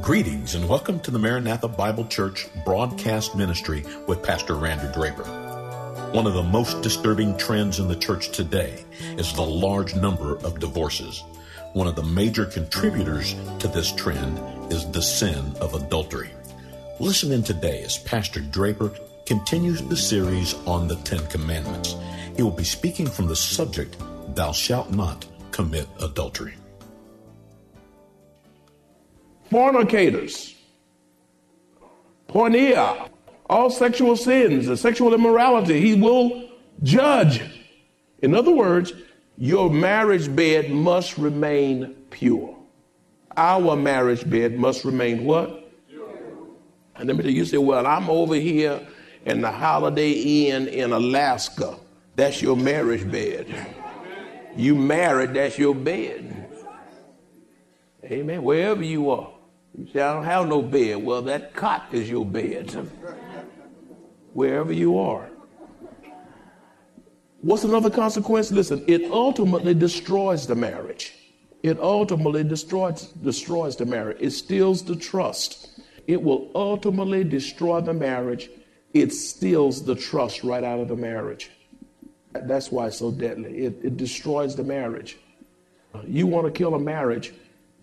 Greetings and welcome to the Maranatha Bible Church broadcast ministry with Pastor Randy Draper. One of the most disturbing trends in the church today is the large number of divorces. One of the major contributors to this trend is the sin of adultery. Listen in today as Pastor Draper continues the series on the Ten Commandments. He will be speaking from the subject, Thou shalt not commit adultery. Fornicators, porneia, all sexual sins, the sexual immorality, he will judge. In other words, your marriage bed must remain pure. Our marriage bed must remain what? And let me tell you, you say, well, I'm over here in the Holiday Inn in Alaska. That's your marriage bed. You married, that's your bed. Amen. Wherever you are. You say, I don't have no bed. Well, that cot is your bed. Wherever you are. What's another consequence? Listen, it ultimately destroys the marriage. It ultimately destroys, destroys the marriage. It steals the trust. It will ultimately destroy the marriage. It steals the trust right out of the marriage. That's why it's so deadly. It, it destroys the marriage. You want to kill a marriage,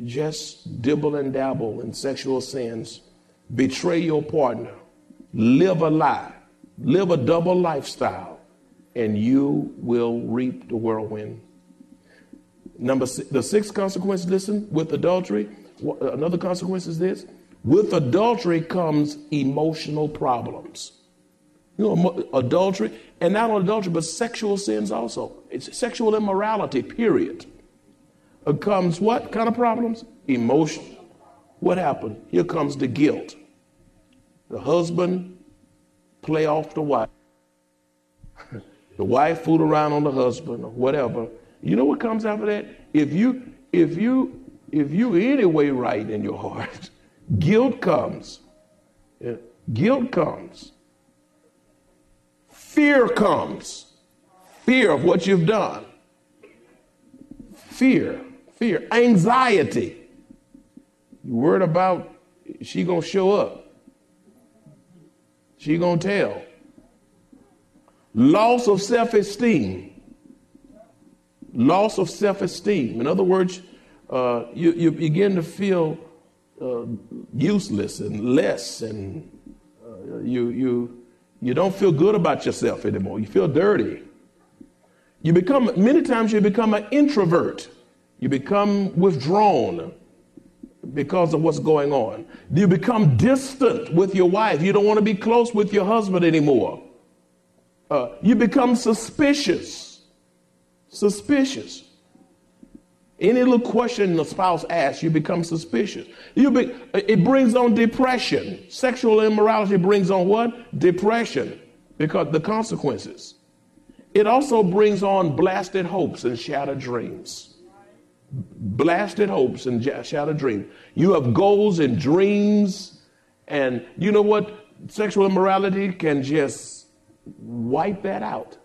just dibble and dabble in sexual sins, betray your partner, live a lie, live a double lifestyle, and you will reap the whirlwind. Number six, the sixth consequence, listen, with adultery, uh, another consequence is this with adultery comes emotional problems. You know, adultery, and not only adultery, but sexual sins also. It's sexual immorality, period Uh, comes what kind of problems? Emotion. What happened? Here comes the guilt. The husband play off the wife. the wife fool around on the husband or whatever. You know what comes after that? If you if you if you anyway right in your heart, guilt comes. Yeah. Guilt comes. Fear comes. Fear of what you've done. Fear fear, anxiety. You worried about she gonna show up. She gonna tell. Loss of self-esteem. Loss of self-esteem. In other words, uh, you, you begin to feel uh, useless and less, and uh, you you you don't feel good about yourself anymore. You feel dirty. You become many times you become an introvert. You become withdrawn because of what's going on. You become distant with your wife. You don't want to be close with your husband anymore. Uh, you become suspicious. Suspicious. Any little question the spouse asks, you become suspicious. You be, it brings on depression. Sexual immorality brings on what? Depression because the consequences. It also brings on blasted hopes and shattered dreams blasted hopes and shattered dreams. You have goals and dreams, and you know what? Sexual immorality can just wipe that out.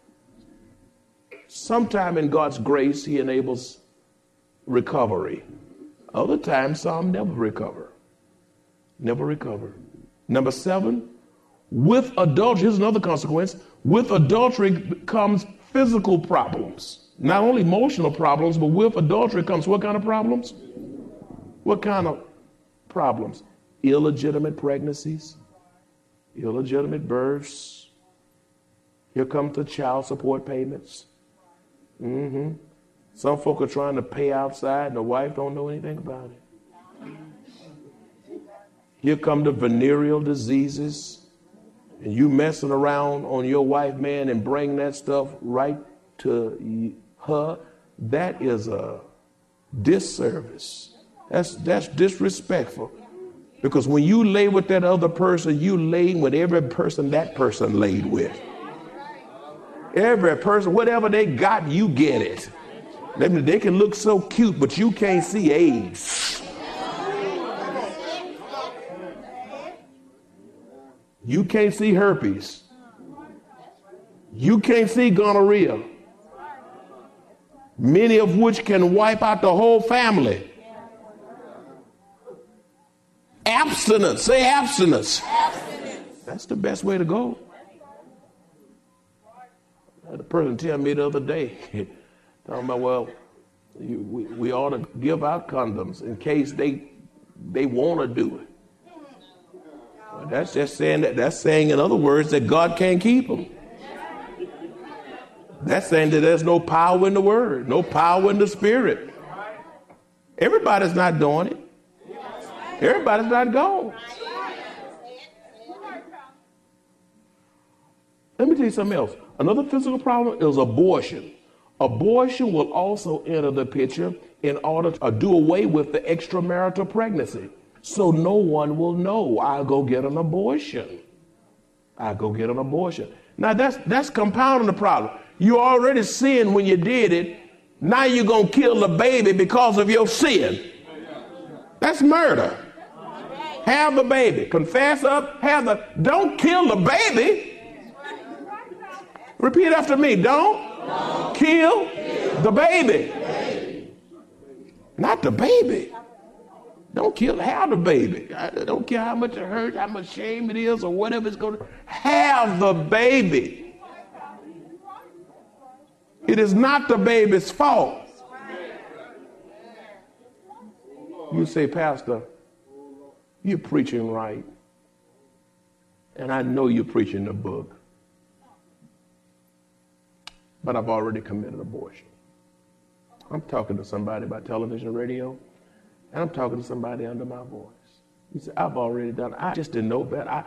Sometime in God's grace, He enables recovery. Other times, some never recover. Never recover. Number seven, with adultery, here's another consequence. With adultery comes physical problems not only emotional problems, but with adultery comes what kind of problems? What kind of problems? Illegitimate pregnancies, illegitimate births. Here come the child support payments. Mm-hmm. Some folk are trying to pay outside, and the wife don't know anything about it. Here come the venereal diseases. and you messing around on your wife, man, and bring that stuff right to her, that is a disservice. That's that's disrespectful. Because when you lay with that other person, you lay with every person that person laid with. Every person, whatever they got, you get it. They, they can look so cute, but you can't see AIDS. You can't see herpes. You can't see gonorrhea. Many of which can wipe out the whole family. Abstinence. Say abstinence. abstinence. That's the best way to go. The person tell me the other day, talking about, well, you, we, we ought to give out condoms in case they they want to do it. Well, that's just saying that. That's saying, in other words, that God can't keep them. That's saying that there's no power in the word, no power in the spirit. Everybody's not doing it. Everybody's not going. Let me tell you something else. Another physical problem is abortion. Abortion will also enter the picture in order to do away with the extramarital pregnancy. So no one will know I'll go get an abortion. I'll go get an abortion. Now that's that's compounding the problem. You already sinned when you did it. Now you're gonna kill the baby because of your sin. That's murder. Have the baby. Confess up. Have the. Don't kill the baby. Repeat after me. Don't, kill the baby. baby. Not the baby. Don't kill. Have the baby. I don't care how much it hurts, how much shame it is, or whatever it's going to. Have the baby. It is not the baby's fault. You say, Pastor, you're preaching right. And I know you're preaching the book. But I've already committed abortion. I'm talking to somebody by television, radio, and I'm talking to somebody under my voice. He said, I've already done it. I just didn't know better. I,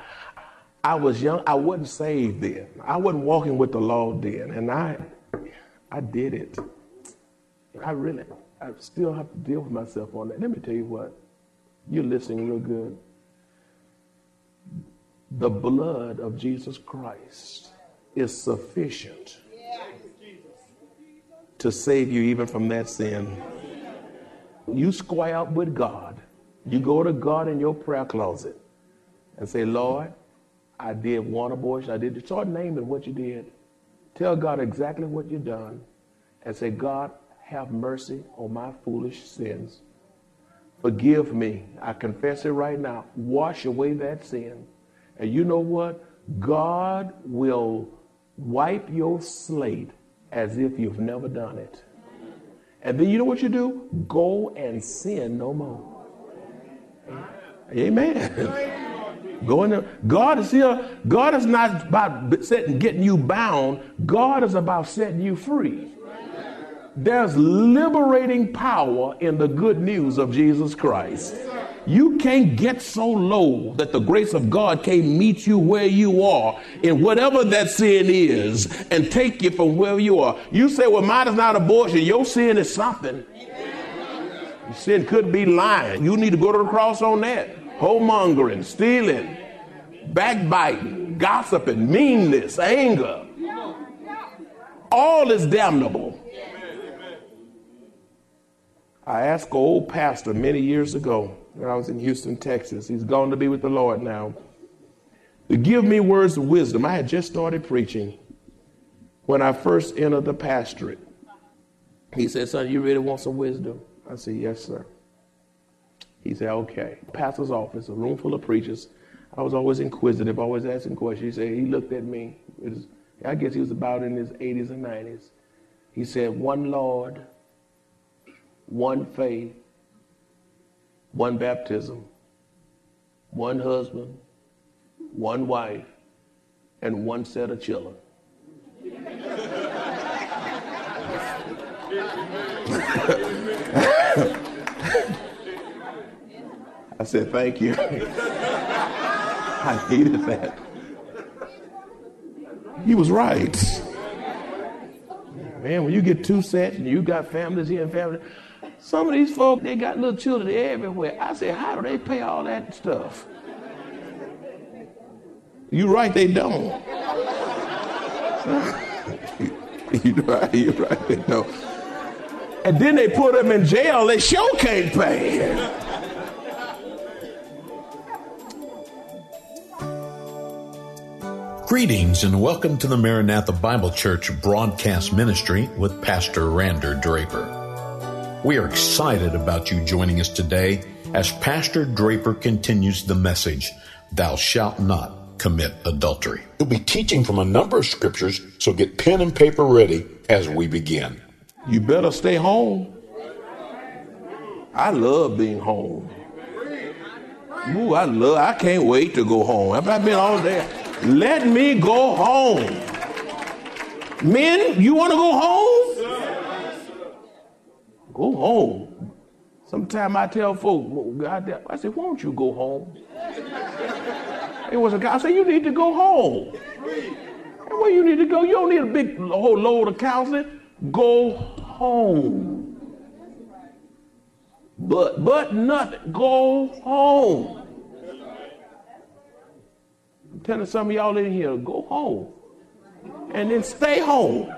I was young. I wasn't saved then. I wasn't walking with the law then. And I, I did it. I really, I still have to deal with myself on that. Let me tell you what. You're listening real good. The blood of Jesus Christ is sufficient to save you even from that sin. You square up with God. You go to God in your prayer closet and say, Lord, I did one abortion. I did. Start naming what you did. Tell God exactly what you've done and say, God, have mercy on my foolish sins. Forgive me. I confess it right now. Wash away that sin. And you know what? God will wipe your slate as if you've never done it. And then you know what you do? Go and sin no more. Amen. Go in there. God is here. God is not about setting, getting you bound. God is about setting you free. There's liberating power in the good news of Jesus Christ. You can't get so low that the grace of God can't meet you where you are in whatever that sin is and take you from where you are. You say, well, mine is not abortion. Your sin is something. Sin could be lying. You need to go to the cross on that. Homongering, stealing, backbiting, gossiping, meanness, anger. All is damnable. I asked an old pastor many years ago when I was in Houston, Texas. He's gone to be with the Lord now. To give me words of wisdom. I had just started preaching when I first entered the pastorate. He said, Son, you really want some wisdom? I said, Yes, sir. He said, Okay. Pastor's office, a room full of preachers. I was always inquisitive, always asking questions. He said, He looked at me. Was, I guess he was about in his 80s and 90s. He said, One Lord, one faith, one baptism, one husband, one wife, and one set of children. I said, Thank you. I needed that. He was right. Man, when you get two sets and you got families here and families, some of these folks, they got little children everywhere. I said, how do they pay all that stuff? You're right, they don't. you right, you're right, they don't. And then they put them in jail, they sure can't pay. Greetings and welcome to the Maranatha Bible Church broadcast ministry with Pastor Randy Draper. We are excited about you joining us today as Pastor Draper continues the message, Thou shalt not commit adultery. He'll be teaching from a number of scriptures, so get pen and paper ready as we begin. You better stay home. I love being home. Ooh, I love, I can't wait to go home. I've I been all day? Let me go home. Men, you want to go home? Go home. Sometimes I tell folks, God, I say, won't you go home? It was a guy. I said, you need to go home. And where you need to go? You don't need a big whole load of counseling. Go home. But but nothing. Go home telling some of y'all in here, go home. And then stay home.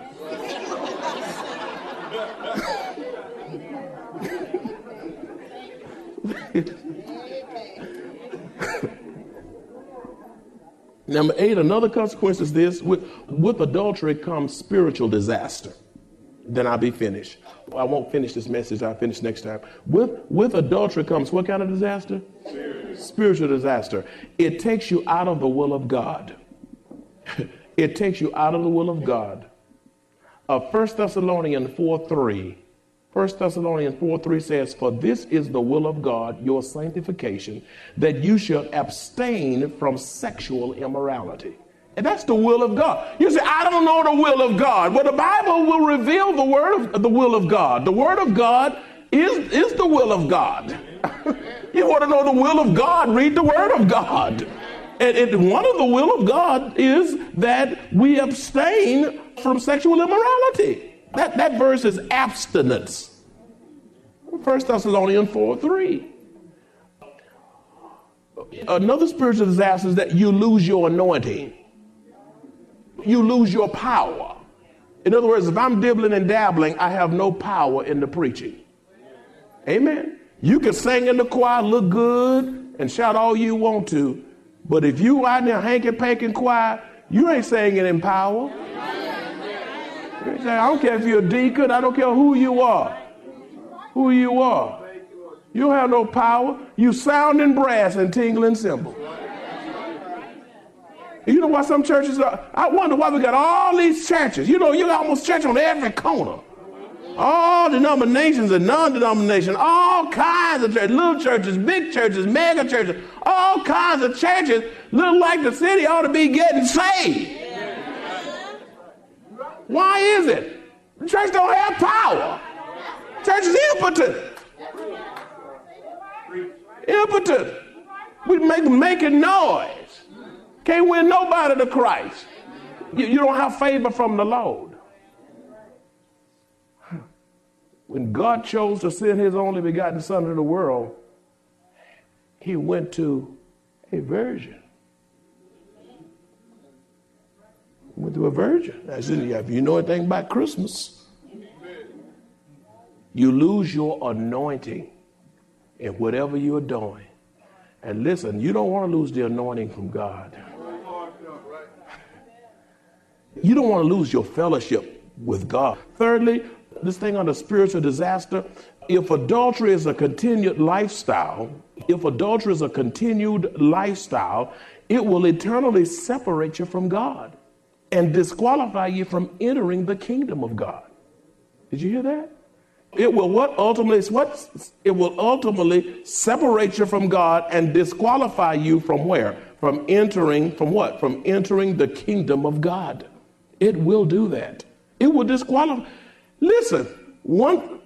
Number eight, another consequence is this with, with adultery comes spiritual disaster. Then I'll be finished. I won't finish this message, I'll finish next time. With, with adultery comes what kind of disaster? spiritual disaster. It takes you out of the will of God. it takes you out of the will of God. Uh, 1 Thessalonians 4 3. 1 Thessalonians 4 3 says, For this is the will of God, your sanctification, that you should abstain from sexual immorality. And that's the will of God. You say, I don't know the will of God. Well, the Bible will reveal the word of the will of God. The word of God is, is the will of God. you want to know the will of God, read the Word of God. And, and one of the will of God is that we abstain from sexual immorality. That, that verse is abstinence. 1 Thessalonians 4 3. Another spiritual disaster is that you lose your anointing, you lose your power. In other words, if I'm dibbling and dabbling, I have no power in the preaching. Amen. You can sing in the choir, look good, and shout all you want to, but if you out there hanky panky choir, you ain't singing in power. I don't care if you're a deacon, I don't care who you are. Who you are. You don't have no power. You sounding brass and tingling cymbals. You know why some churches are? I wonder why we got all these churches. You know, you got almost church on every corner. All denominations and non-denominations, all kinds of churches, little churches, big churches, mega churches, all kinds of churches look like the city ought to be getting saved. Why is it? The church don't have power. Church is impotent. Impotent. We make making noise. Can't win nobody to Christ. You, you don't have favor from the Lord. when God chose to send his only begotten Son into the world, he went to a virgin. Went to a virgin. In, if you know anything about Christmas, you lose your anointing in whatever you're doing. And listen, you don't want to lose the anointing from God. You don't want to lose your fellowship with God. Thirdly, this thing on the spiritual disaster. If adultery is a continued lifestyle, if adultery is a continued lifestyle, it will eternally separate you from God and disqualify you from entering the kingdom of God. Did you hear that? It will what ultimately what it will ultimately separate you from God and disqualify you from where? From entering from what? From entering the kingdom of God. It will do that. It will disqualify Listen, one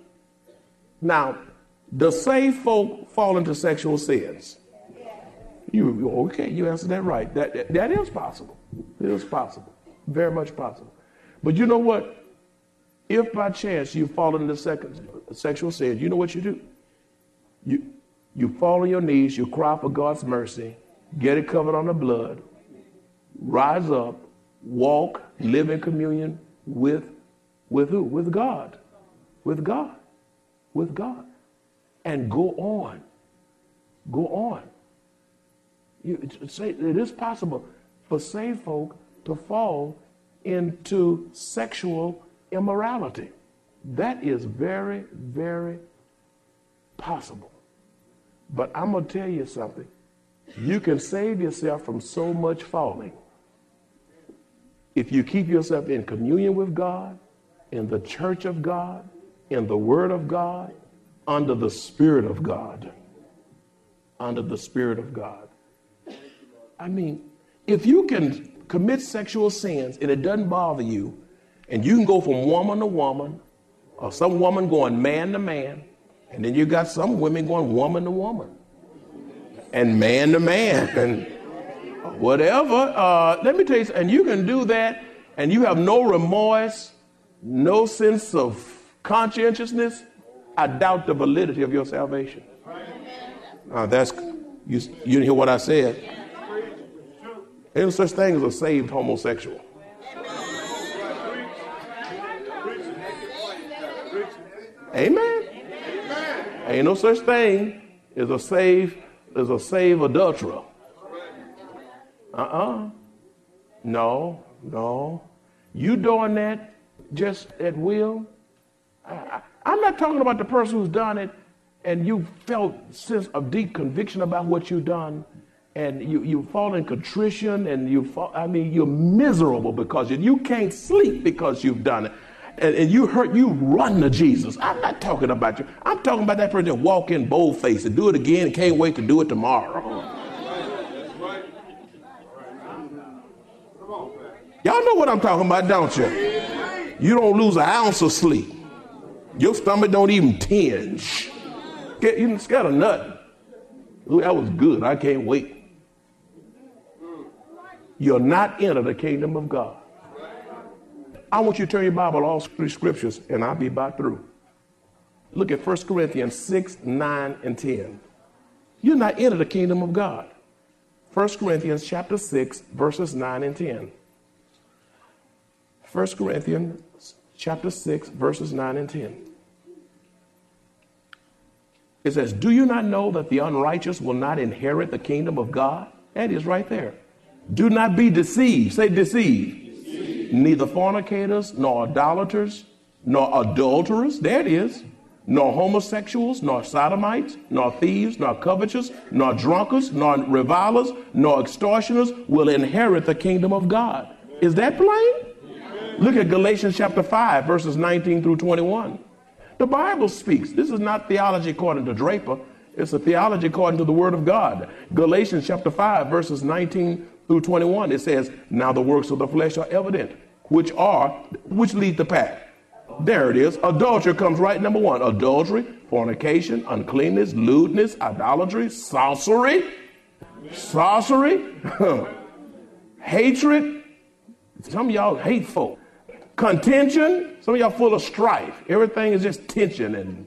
now the saved folk fall into sexual sins. You okay? You answered that right. That, that, that is possible. It is possible. Very much possible. But you know what? If by chance you fall into second, sexual sin, you know what you do? You, you fall on your knees, you cry for God's mercy, get it covered on the blood, rise up, walk, live in communion with, with who? With God. With God. With God. And go on. Go on. You, say, it is possible for saved folk to fall into sexual immorality. That is very, very possible. But I'm going to tell you something. You can save yourself from so much falling if you keep yourself in communion with God, in the church of God, in the Word of God, under the Spirit of God. Under the Spirit of God. I mean, if you can commit sexual sins and it doesn't bother you, and you can go from woman to woman, or some woman going man to man, and then you got some women going woman to woman, and man to man, and whatever. Uh, let me tell you, and you can do that, and you have no remorse, no sense of conscientiousness. I doubt the validity of your salvation. Uh, that's you. You didn't hear what I said. Ain't no such thing as a saved homosexual. Amen. Ain't no such thing as a saved as a saved adulterer. Uh-uh. No, no. You doing that just at will? I, am not talking about the person who's done it and you felt sense of deep conviction about what you've done and you, you fall in contrition and you fall, I mean, you're miserable because you, you can't sleep because you've done it. And, and, you hurt, you run to Jesus. I'm not talking about you. I'm talking about that person that walk in bold face and do it again and can't wait to do it tomorrow. Y'all know what I'm talking about, don't you? You don't lose an ounce of sleep. Your stomach don't even tinge. Get, you got a nut. Ooh, that was good. I can't wait you'll not enter the kingdom of God. I want you to turn your Bible all three scriptures, and I'll be about through. Look at 1 Corinthians 6, 9, and 10. You're not enter the kingdom of God. 1 Corinthians chapter 6, verses 9 and 10. 1 Corinthians chapter 6, verses 9 and 10. It says, Do you not know that the unrighteous will not inherit the kingdom of God? That is right there. Do not be deceived. Say deceived. deceived. Neither fornicators, nor idolaters, nor adulterers, there it is, nor homosexuals, nor sodomites, nor thieves, nor covetous, nor drunkards, nor revilers, nor extortioners will inherit the kingdom of God. Is that plain? Look at Galatians chapter 5, verses 19 through 21. The Bible speaks. This is not theology according to Draper. It's a theology according to the Word of God. Galatians chapter 5, verses 19 through 21, it says, Now the works of the flesh are evident, which are, which lead the path. There it is. Adultery comes right number one. Adultery, fornication, uncleanness, lewdness, idolatry, sorcery, sorcery, hatred. Some of y'all hate folk. Contention. Some of y'all full of strife. Everything is just tension and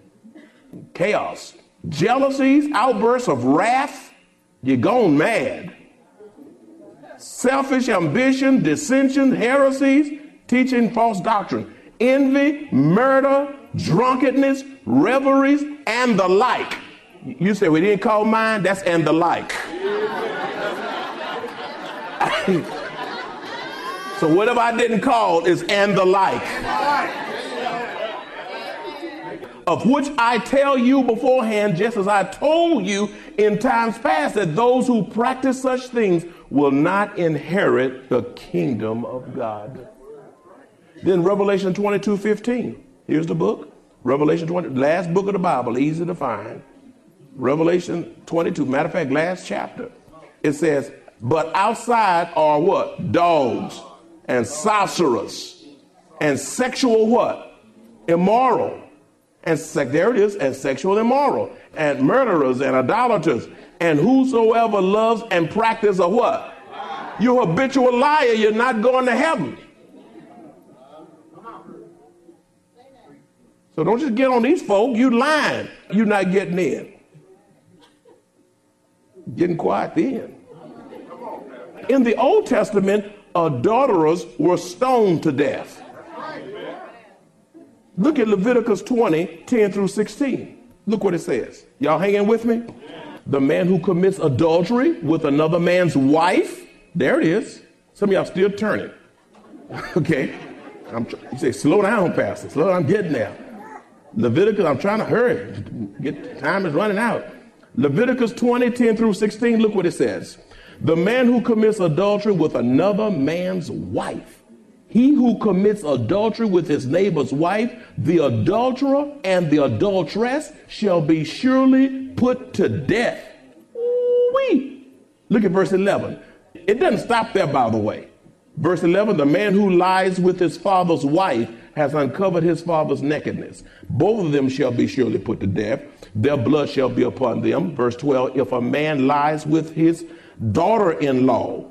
chaos. Jealousies, outbursts of wrath. You're gone mad selfish ambition, dissension, heresies, teaching false doctrine, envy, murder, drunkenness, revelries, and the like. You say we didn't call mine? That's and the like. so whatever I didn't call is and the like. Of which I tell you beforehand, just as I told you in times past, that those who practice such things will not inherit the kingdom of God. Then Revelation 22 15. Here's the book. Revelation 20, last book of the Bible, easy to find. Revelation 22, matter of fact, last chapter. It says, But outside are what? Dogs and sorcerers, and sexual what? Immoral. And se- there it is, and sexual immoral, and murderers and idolaters, and whosoever loves and practices a what? you habitual liar, you're not going to heaven. So don't just get on these folk, you lying. You're not getting in. Getting quiet then. In the Old Testament, adulterers were stoned to death. Look at Leviticus 20, 10 through 16. Look what it says. Y'all hanging with me? The man who commits adultery with another man's wife, there it is. Some of y'all still turning. okay. I'm you say, slow down, Pastor. Slow down, I'm getting there. Leviticus, I'm trying to hurry. Get, time is running out. Leviticus 20, 10 through 16, look what it says. The man who commits adultery with another man's wife, he who commits adultery with his neighbor's wife, the adulterer and the adulteress shall be surely put to death. Ooh-wee. Look at verse 11. It doesn't stop there, by the way. Verse 11 The man who lies with his father's wife has uncovered his father's nakedness. Both of them shall be surely put to death. Their blood shall be upon them. Verse 12 If a man lies with his daughter in law,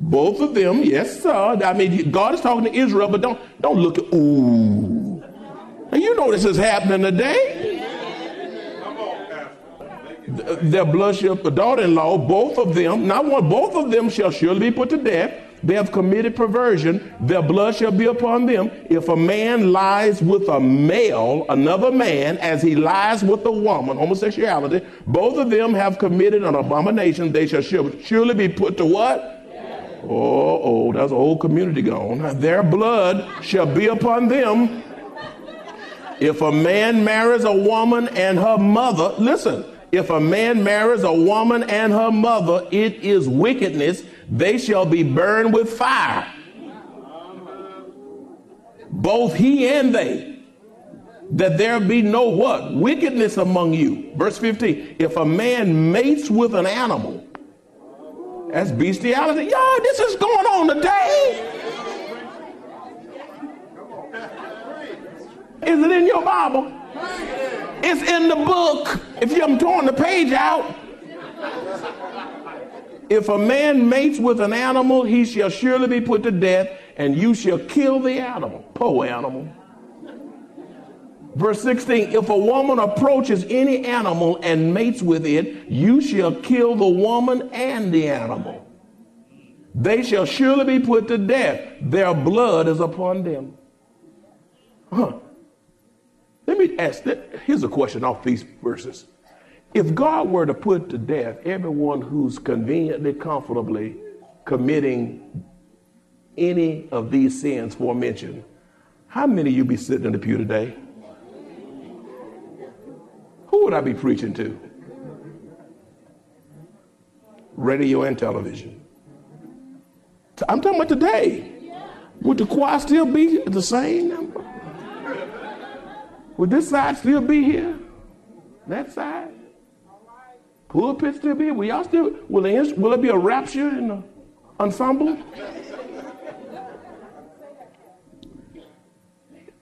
both of them, yes, sir. I mean, God is talking to Israel, but don't don't look at ooh. And you know this is happening today. Their blood shall, the daughter-in-law, both of them, not one, both of them shall surely be put to death. They have committed perversion. Their blood shall be upon them. If a man lies with a male, another man, as he lies with a woman, homosexuality, both of them have committed an abomination. They shall surely be put to what? Oh, oh, that's a whole community gone. Their blood shall be upon them. If a man marries a woman and her mother, listen, if a man marries a woman and her mother, it is wickedness. They shall be burned with fire. Both he and they. That there be no what? Wickedness among you. Verse 15. If a man mates with an animal, that's bestiality. Y'all, this is going on today. Is it in your Bible? It's in the book. If you haven't torn the page out. If a man mates with an animal, he shall surely be put to death, and you shall kill the animal. Poor animal. Verse 16 If a woman approaches any animal and mates with it, you shall kill the woman and the animal. They shall surely be put to death. Their blood is upon them. Huh. Let me ask that. Here's a question off these verses. If God were to put to death everyone who's conveniently, comfortably committing any of these sins forementioned, how many of you be sitting in the pew today? Who would I be preaching to? Radio and television. I'm talking about today. Would the choir still be the same number? Would this side still be here? That side? Pulpit still be? Will y'all still? Will there, will there be a rapture in the ensemble?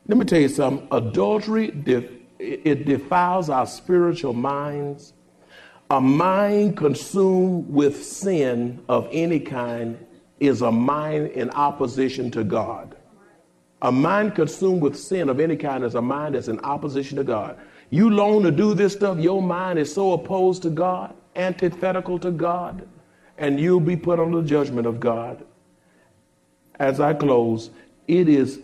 Let me tell you something. Adultery it defiles our spiritual minds. A mind consumed with sin of any kind is a mind in opposition to God. A mind consumed with sin of any kind is a mind that's in opposition to God. You long to do this stuff, your mind is so opposed to God, antithetical to God, and you'll be put under the judgment of God. As I close, it is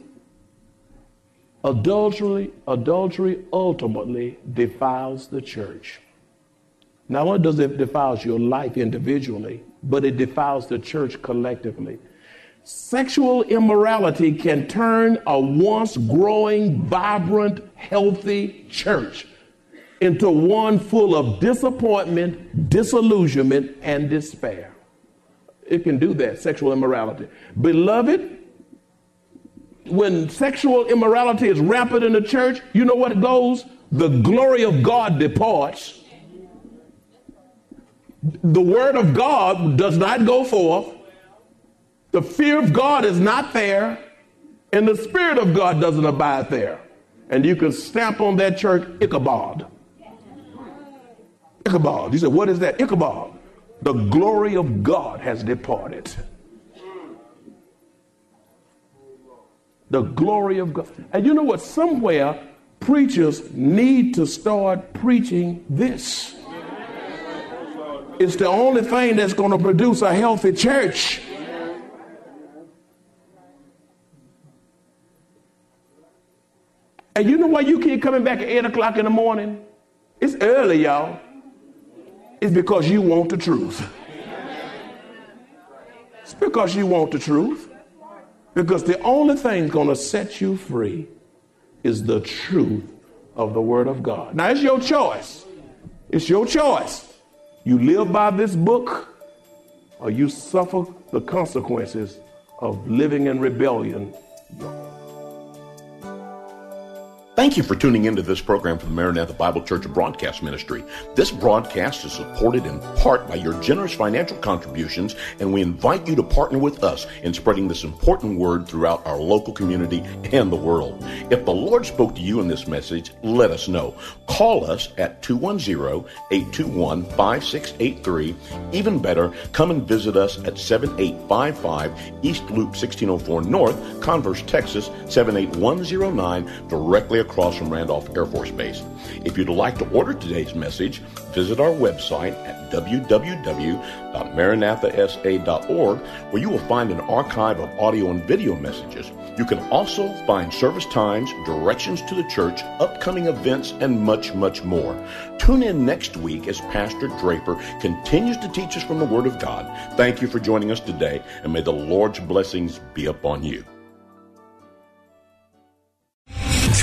adultery, adultery ultimately defiles the church. Not only does it defiles your life individually, but it defiles the church collectively. Sexual immorality can turn a once growing, vibrant, healthy church into one full of disappointment, disillusionment, and despair. It can do that, sexual immorality. Beloved, when sexual immorality is rampant in the church, you know what goes? The glory of God departs. The word of God does not go forth. The fear of God is not there, and the Spirit of God doesn't abide there. And you can stamp on that church Ichabod. Ichabod. You said, what is that? Ichabod. The glory of God has departed. The glory of God. And you know what? Somewhere, preachers need to start preaching this. It's the only thing that's going to produce a healthy church. And you know why you keep coming back at 8 o'clock in the morning? It's early, y'all. It's because you want the truth. It's because you want the truth. Because the only thing going to set you free is the truth of the Word of God. Now, it's your choice. It's your choice. You live by this book, or you suffer the consequences of living in rebellion. Thank you for tuning into this program from the Maranatha Bible Church Broadcast Ministry. This broadcast is supported in part by your generous financial contributions, and we invite you to partner with us in spreading this important word throughout our local community and the world. If the Lord spoke to you in this message, let us know. Call us at 210-821-5683. Even better, come and visit us at 7855 East Loop 1604 North, Converse, Texas 78109, directly across from Randolph Air Force Base. If you'd like to order today's message, visit our website at www.maranathasa.org where you will find an archive of audio and video messages. You can also find service times, directions to the church, upcoming events, and much, much more. Tune in next week as Pastor Draper continues to teach us from the Word of God. Thank you for joining us today, and may the Lord's blessings be upon you.